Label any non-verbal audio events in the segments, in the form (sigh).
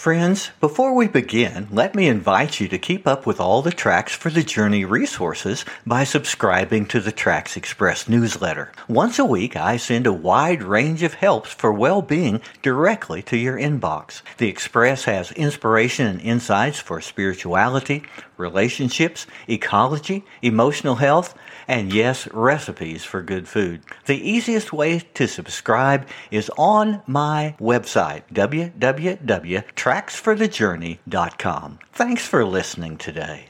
Friends, before we begin, let me invite you to keep up with all the Tracks for the Journey resources by subscribing to the Tracks Express newsletter. Once a week, I send a wide range of helps for well-being directly to your inbox. The Express has inspiration and insights for spirituality, relationships, ecology, emotional health, and yes, recipes for good food. The easiest way to subscribe is on my website, www.tracksforthejourney.com. Thanks for listening today.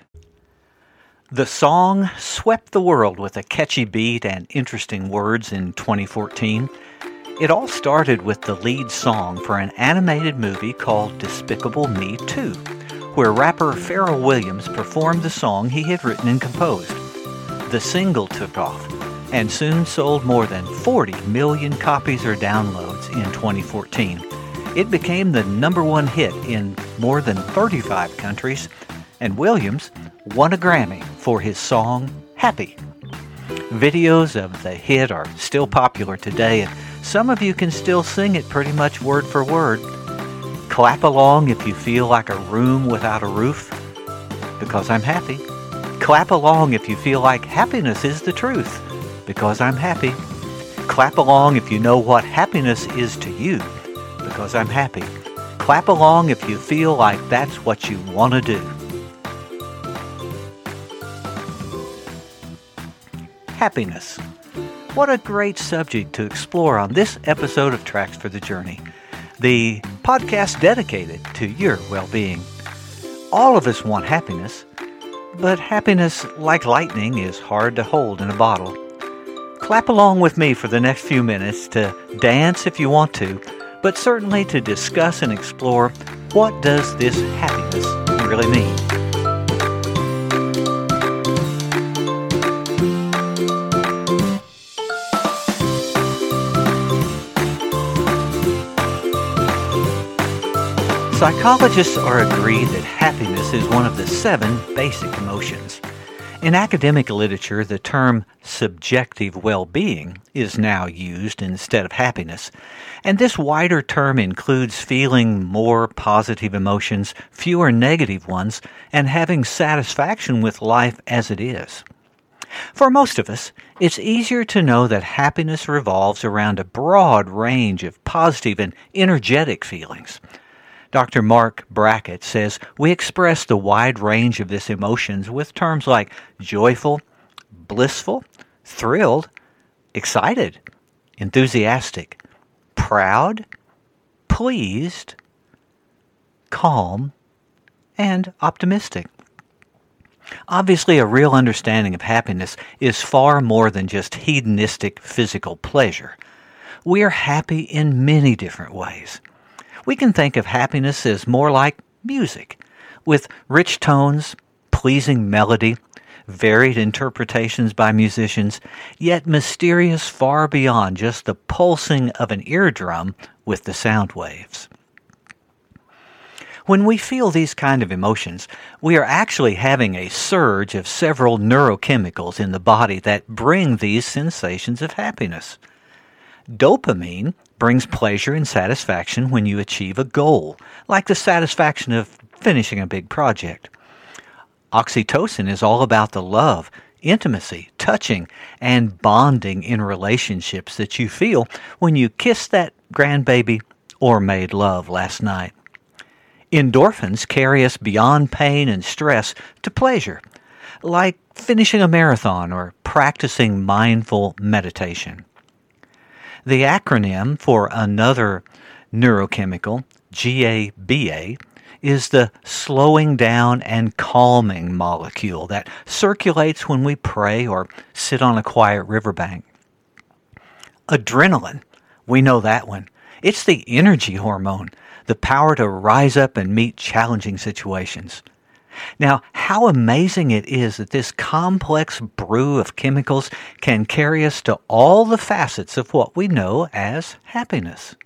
The song swept the world with a catchy beat and interesting words in 2014. It all started with the lead song for an animated movie called Despicable Me 2, where rapper Pharrell Williams performed the song he had written and composed. The single took off and soon sold more than 40 million copies or downloads in 2014. It became the number one hit in more than 35 countries, and Williams won a Grammy for his song Happy. Videos of the hit are still popular today, and some of you can still sing it pretty much word for word. Clap along if you feel like a room without a roof, because I'm happy. Clap along if you feel like happiness is the truth, because I'm happy. Clap along if you know what happiness is to you, because I'm happy. Clap along if you feel like that's what you want to do. Happiness. What a great subject to explore on this episode of Tracks for the Journey, the podcast dedicated to your well being. All of us want happiness, but happiness, like lightning, is hard to hold in a bottle. Clap along with me for the next few minutes to dance if you want to, but certainly to discuss and explore what does this happiness really mean. Psychologists are agreed that happiness is one of the seven basic emotions. In academic literature, the term subjective well being is now used instead of happiness, and this wider term includes feeling more positive emotions, fewer negative ones, and having satisfaction with life as it is. For most of us, it's easier to know that happiness revolves around a broad range of positive and energetic feelings. Dr. Marc Brackett says we express the wide range of this emotions with terms like joyful, blissful, thrilled, excited, enthusiastic, proud, pleased, calm, and optimistic. Obviously, a real understanding of happiness is far more than just hedonistic physical pleasure. We are happy in many different ways. We can think of happiness as more like music, with rich tones, pleasing melody, varied interpretations by musicians, yet mysterious far beyond just the pulsing of an eardrum with the sound waves. When we feel these kind of emotions, we are actually having a surge of several neurochemicals in the body that bring these sensations of happiness. Dopamine brings pleasure and satisfaction when you achieve a goal, like the satisfaction of finishing a big project. Oxytocin is all about the love, intimacy, touching, and bonding in relationships that you feel when you kissed that grandbaby or made love last night. Endorphins carry us beyond pain and stress to pleasure, like finishing a marathon or practicing mindful meditation. The acronym for another neurochemical, GABA, is the slowing down and calming molecule that circulates when we pray or sit on a quiet riverbank. Adrenaline, we know that one. It's the energy hormone, the power to rise up and meet challenging situations. Now, how amazing it is that this complex brew of chemicals can carry us to all the facets of what we know as happiness.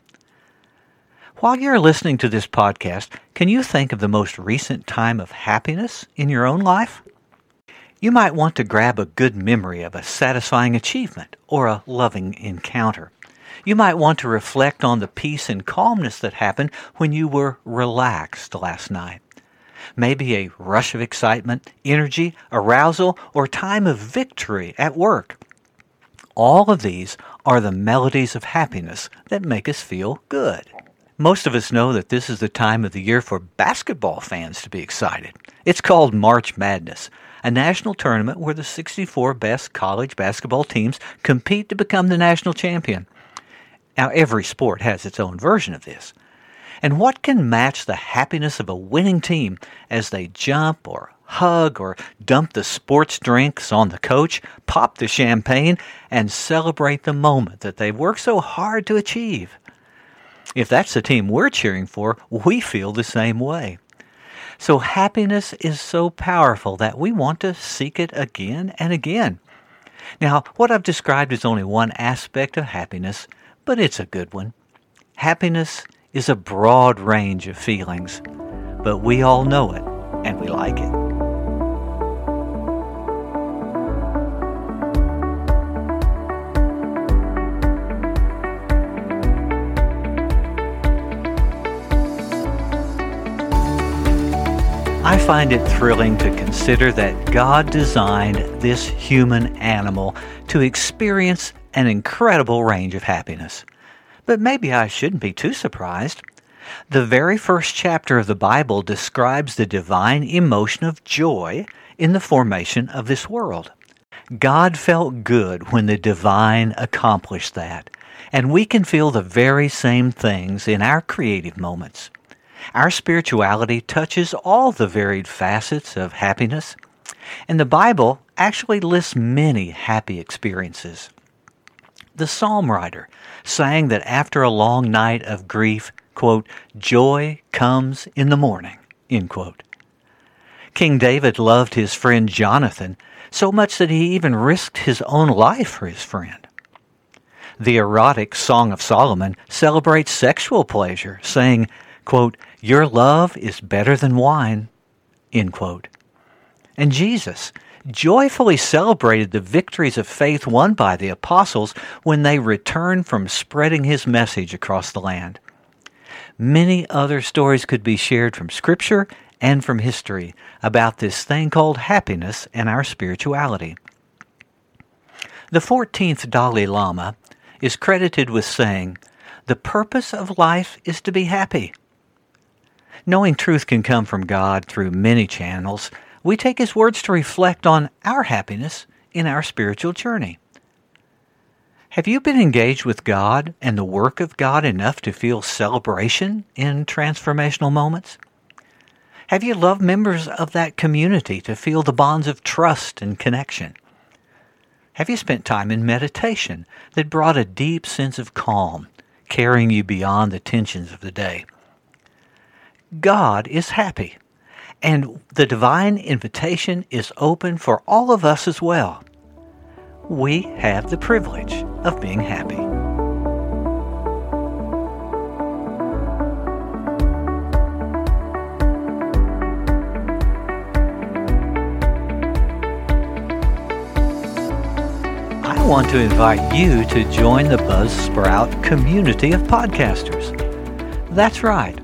While you're listening to this podcast, can you think of the most recent time of happiness in your own life? You might want to grab a good memory of a satisfying achievement or a loving encounter. You might want to reflect on the peace and calmness that happened when you were relaxed last night. Maybe a rush of excitement, energy, arousal, or time of victory at work. All of these are the melodies of happiness that make us feel good. Most of us know that this is the time of the year for basketball fans to be excited. It's called March Madness, a national tournament where the 64 best college basketball teams compete to become the national champion. Now, every sport has its own version of this. And what can match the happiness of a winning team as they jump or hug or dump the sports drinks on the coach, pop the champagne, and celebrate the moment that they've worked so hard to achieve? If that's the team we're cheering for, we feel the same way. So happiness is so powerful that we want to seek it again and again. Now, what I've described is only one aspect of happiness, but it's a good one. Happiness is a broad range of feelings, but we all know it and we like it. I find it thrilling to consider that God designed this human animal to experience an incredible range of happiness. But maybe I shouldn't be too surprised. The very first chapter of the Bible describes the divine emotion of joy in the formation of this world. God felt good when the divine accomplished that, and we can feel the very same things in our creative moments. Our spirituality touches all the varied facets of happiness, and the Bible actually lists many happy experiences. The psalm writer sang that after a long night of grief, quote, joy comes in the morning, end quote. King David loved his friend Jonathan so much that he even risked his own life for his friend. The erotic Song of Solomon celebrates sexual pleasure, saying, quote, Your love is better than wine, end quote. And Jesus joyfully celebrated the victories of faith won by the apostles when they returned from spreading his message across the land. Many other stories could be shared from Scripture and from history about this thing called happiness and our spirituality. The 14th Dalai Lama is credited with saying, The purpose of life is to be happy. Knowing truth can come from God through many channels, we take His words to reflect on our happiness in our spiritual journey. Have you been engaged with God and the work of God enough to feel celebration in transformational moments? Have you loved members of that community to feel the bonds of trust and connection? Have you spent time in meditation that brought a deep sense of calm, carrying you beyond the tensions of the day? God is happy. And the divine invitation is open for all of us as well. We have the privilege of being happy. I want to invite you to join the Buzzsprout community of podcasters. That's right.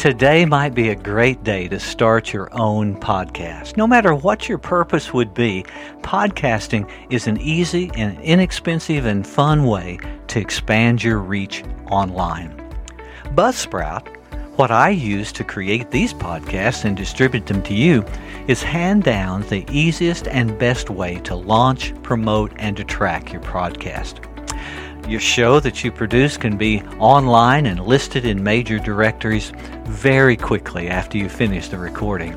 Today might be a great day to start your own podcast. No matter what your purpose would be, podcasting is an easy and inexpensive and fun way to expand your reach online. Buzzsprout, what I use to create these podcasts and distribute them to you, is hand down the easiest and best way to launch, promote, and to track your podcast. Your show that you produce can be online and listed in major directories very quickly after you finish the recording.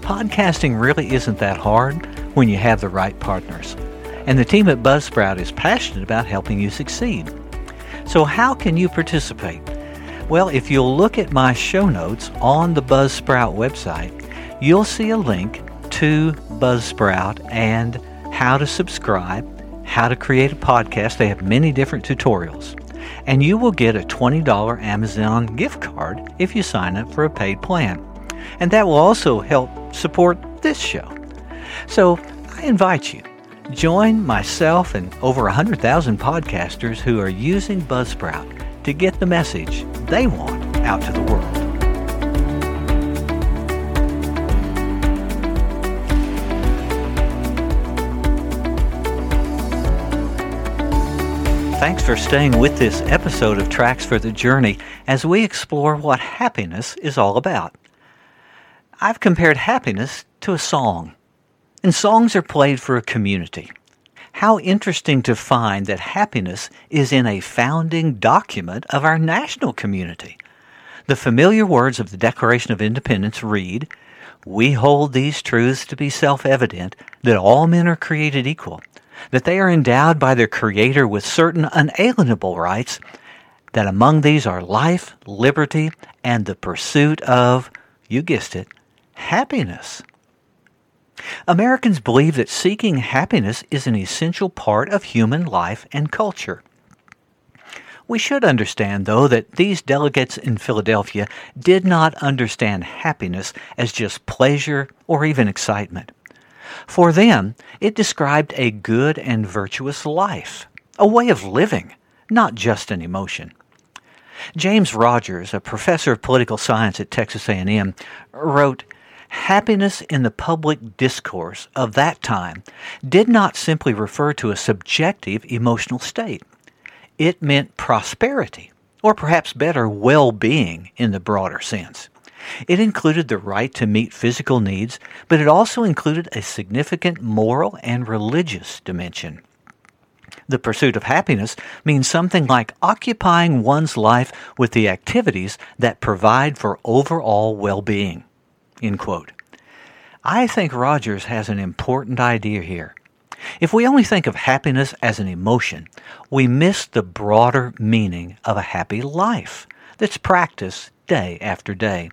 Podcasting really isn't that hard when you have the right partners. And the team at Buzzsprout is passionate about helping you succeed. So, how can you participate? Well, if you'll look at my show notes on the Buzzsprout website, you'll see a link to Buzzsprout and how to subscribe how to create a podcast. They have many different tutorials. And you will get a $20 Amazon gift card if you sign up for a paid plan. And that will also help support this show. So I invite you Join myself and over 100,000 podcasters who are using Buzzsprout to get the message they want out to the world. Thanks for staying with this episode of Tracks for the Journey as we explore what happiness is all about. I've compared happiness to a song, and songs are played for a community. How interesting to find that happiness is in a founding document of our national community. The familiar words of the Declaration of Independence read, We hold these truths to be self evident that all men are created equal that they are endowed by their Creator with certain unalienable rights, that among these are life, liberty, and the pursuit of, you guessed it, happiness. Americans believe that seeking happiness is an essential part of human life and culture. We should understand, though, that these delegates in Philadelphia did not understand happiness as just pleasure or even excitement. For them, it described a good and virtuous life, a way of living, not just an emotion. James Rogers, a professor of political science at Texas A&M, wrote, Happiness in the public discourse of that time did not simply refer to a subjective emotional state. It meant prosperity, or perhaps better, well-being in the broader sense. It included the right to meet physical needs, but it also included a significant moral and religious dimension. The pursuit of happiness means something like occupying one's life with the activities that provide for overall well-being. I think Rogers has an important idea here. If we only think of happiness as an emotion, we miss the broader meaning of a happy life that's practiced day after day.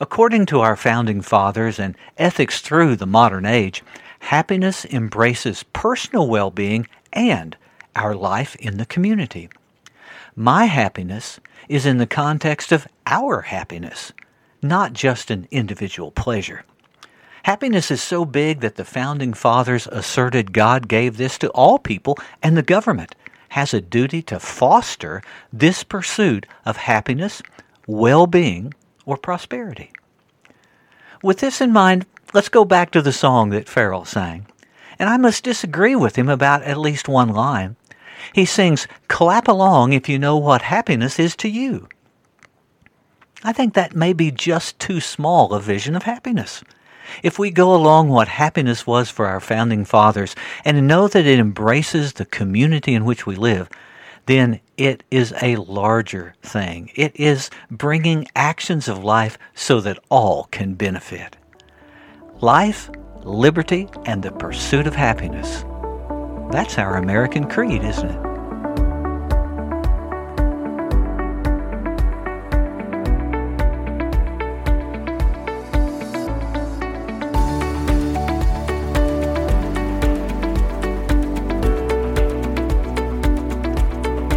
According to our founding fathers and ethics through the modern age, happiness embraces personal well being and our life in the community. My happiness is in the context of our happiness, not just an individual pleasure. Happiness is so big that the founding fathers asserted God gave this to all people, and the government has a duty to foster this pursuit of happiness, well being, or prosperity. With this in mind, let's go back to the song that Pharrell sang. And I must disagree with him about at least one line. He sings, Clap along if you know what happiness is to you. I think that may be just too small a vision of happiness. If we go along what happiness was for our founding fathers and know that it embraces the community in which we live, then it is a larger thing. It is bringing actions of life so that all can benefit. Life, liberty, and the pursuit of happiness. That's our American creed, isn't it?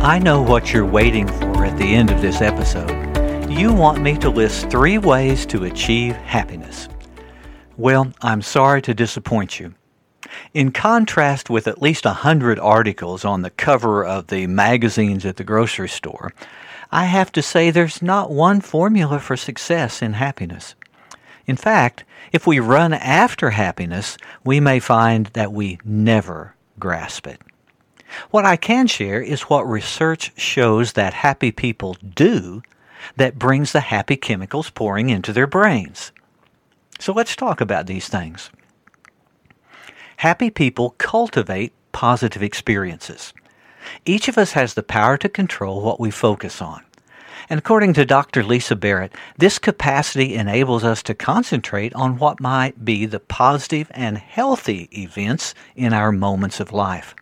I know what you're waiting for at the end of this episode. You want me to list three ways to achieve happiness. Well, I'm sorry to disappoint you. In contrast with at least a hundred articles on the cover of the magazines at the grocery store, I have to say there's not one formula for success in happiness. In fact, if we run after happiness, we may find that we never grasp it. What I can share is what research shows that happy people do that brings the happy chemicals pouring into their brains. So let's talk about these things. Happy people cultivate positive experiences. Each of us has the power to control what we focus on. And according to Dr. Lisa Barrett, this capacity enables us to concentrate on what might be the positive and healthy events in our moments of life.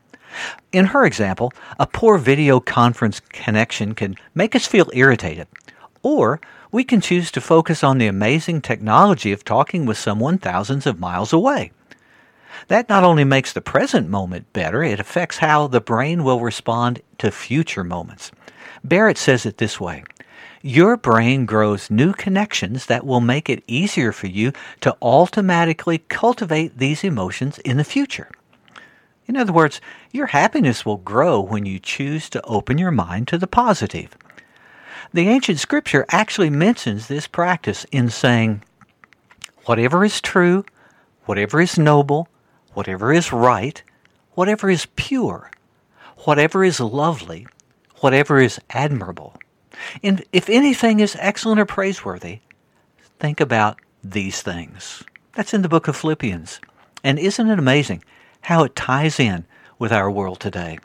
In her example, a poor video conference connection can make us feel irritated, or we can choose to focus on the amazing technology of talking with someone thousands of miles away. That not only makes the present moment better, it affects how the brain will respond to future moments. Barrett says it this way Your brain grows new connections that will make it easier for you to automatically cultivate these emotions in the future. In other words, your happiness will grow when you choose to open your mind to the positive. The ancient scripture actually mentions this practice in saying, Whatever is true, whatever is noble, whatever is right, whatever is pure, whatever is lovely, whatever is admirable, and if anything is excellent or praiseworthy, think about these things. That's in the book of Philippians. And isn't it amazing how it ties in with our world today?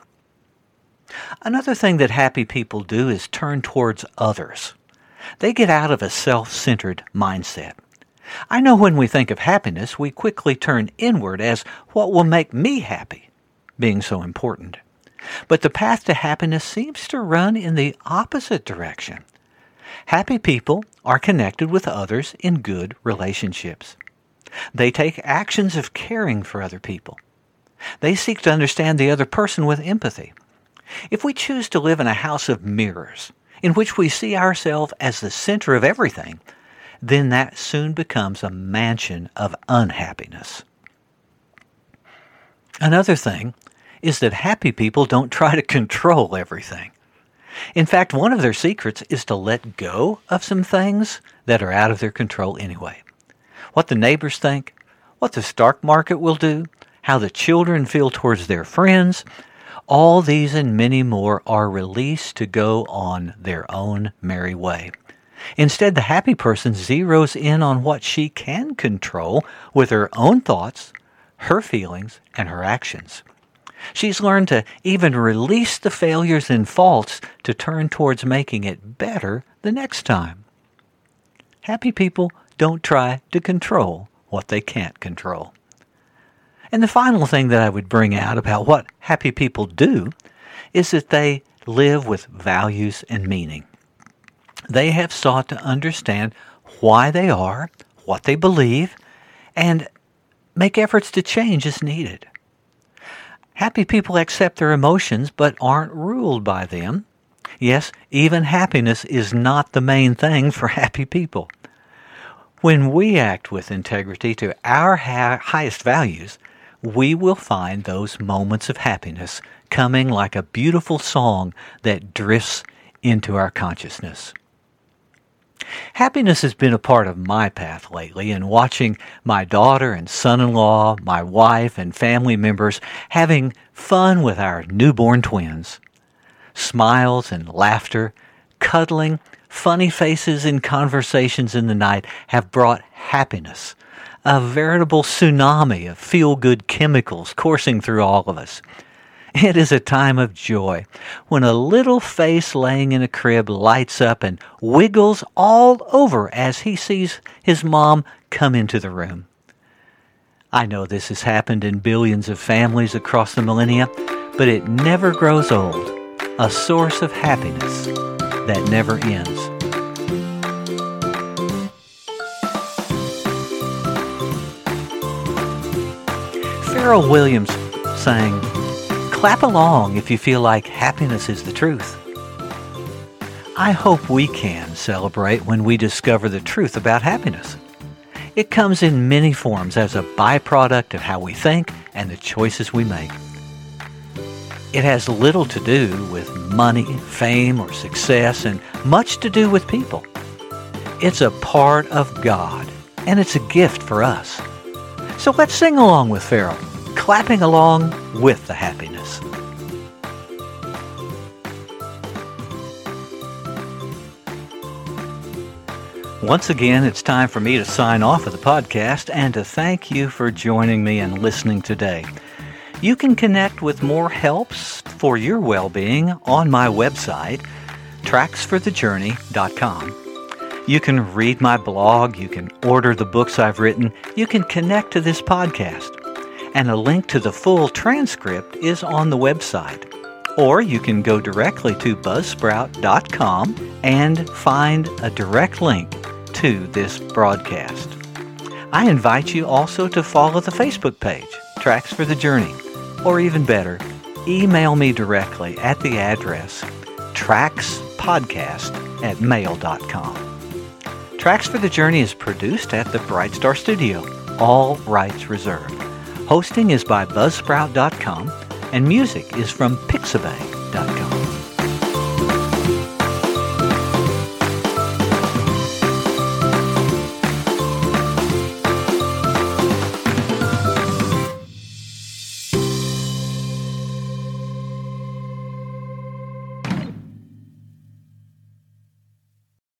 Another thing that happy people do is turn towards others. They get out of a self centered mindset. I know when we think of happiness, we quickly turn inward as what will make me happy, being so important. But the path to happiness seems to run in the opposite direction. Happy people are connected with others in good relationships. They take actions of caring for other people. They seek to understand the other person with empathy. If we choose to live in a house of mirrors, in which we see ourselves as the center of everything, then that soon becomes a mansion of unhappiness. Another thing is that happy people don't try to control everything. In fact, one of their secrets is to let go of some things that are out of their control anyway. What the neighbors think, what the stock market will do, how the children feel towards their friends, all these and many more are released to go on their own merry way. Instead, the happy person zeroes in on what she can control with her own thoughts, her feelings, and her actions. She's learned to even release the failures and faults to turn towards making it better the next time. Happy people don't try to control what they can't control. And the final thing that I would bring out about what happy people do is that they live with values and meaning. They have sought to understand why they are, what they believe, and make efforts to change as needed. Happy people accept their emotions but aren't ruled by them. Yes, even happiness is not the main thing for (laughs) happy people. When we act with integrity to our ha- highest values, we will find those moments of happiness coming like a beautiful song that drifts into our consciousness. Happiness has been a part of my path lately, and watching my daughter and son in law, my wife, and family members having fun with our newborn twins. Smiles and laughter, cuddling, funny faces, and conversations in the night have brought happiness, a veritable tsunami of feel good chemicals coursing through all of us. It is a time of joy when a little face laying in a crib lights up and wiggles all over as he sees his mom come into the room. I know this has happened in billions of families across the millennia, but it never grows old. A source of happiness that never ends. Pharrell Williams sang, Clap along if you feel like happiness is the truth. I hope we can celebrate when we discover the truth about happiness. It comes in many forms as a byproduct of how we think and the choices we make. It has little to do with money, fame, or success, and much to do with people. It's a part of God, and it's a gift for us. So let's sing along with Pharrell clapping along with the happiness. Once again, it's time for me to sign off of the podcast and to thank you for joining me and listening today. You can connect with more helps for your well being on my website, tracksforthejourney.com. You can read my blog, you can order the books I've written, you can connect to this podcast and a link to the full transcript is on the website. Or you can go directly to buzzsprout.com and find a direct link to this broadcast. I invite you also to follow the Facebook page, Tracks for the Journey, or even better, email me directly at the address trackspodcast at mail.com. Tracks for the Journey is produced at the Bright Star Studio, all rights reserved. Hosting is by Buzzsprout.com, and music is from Pixabay.com.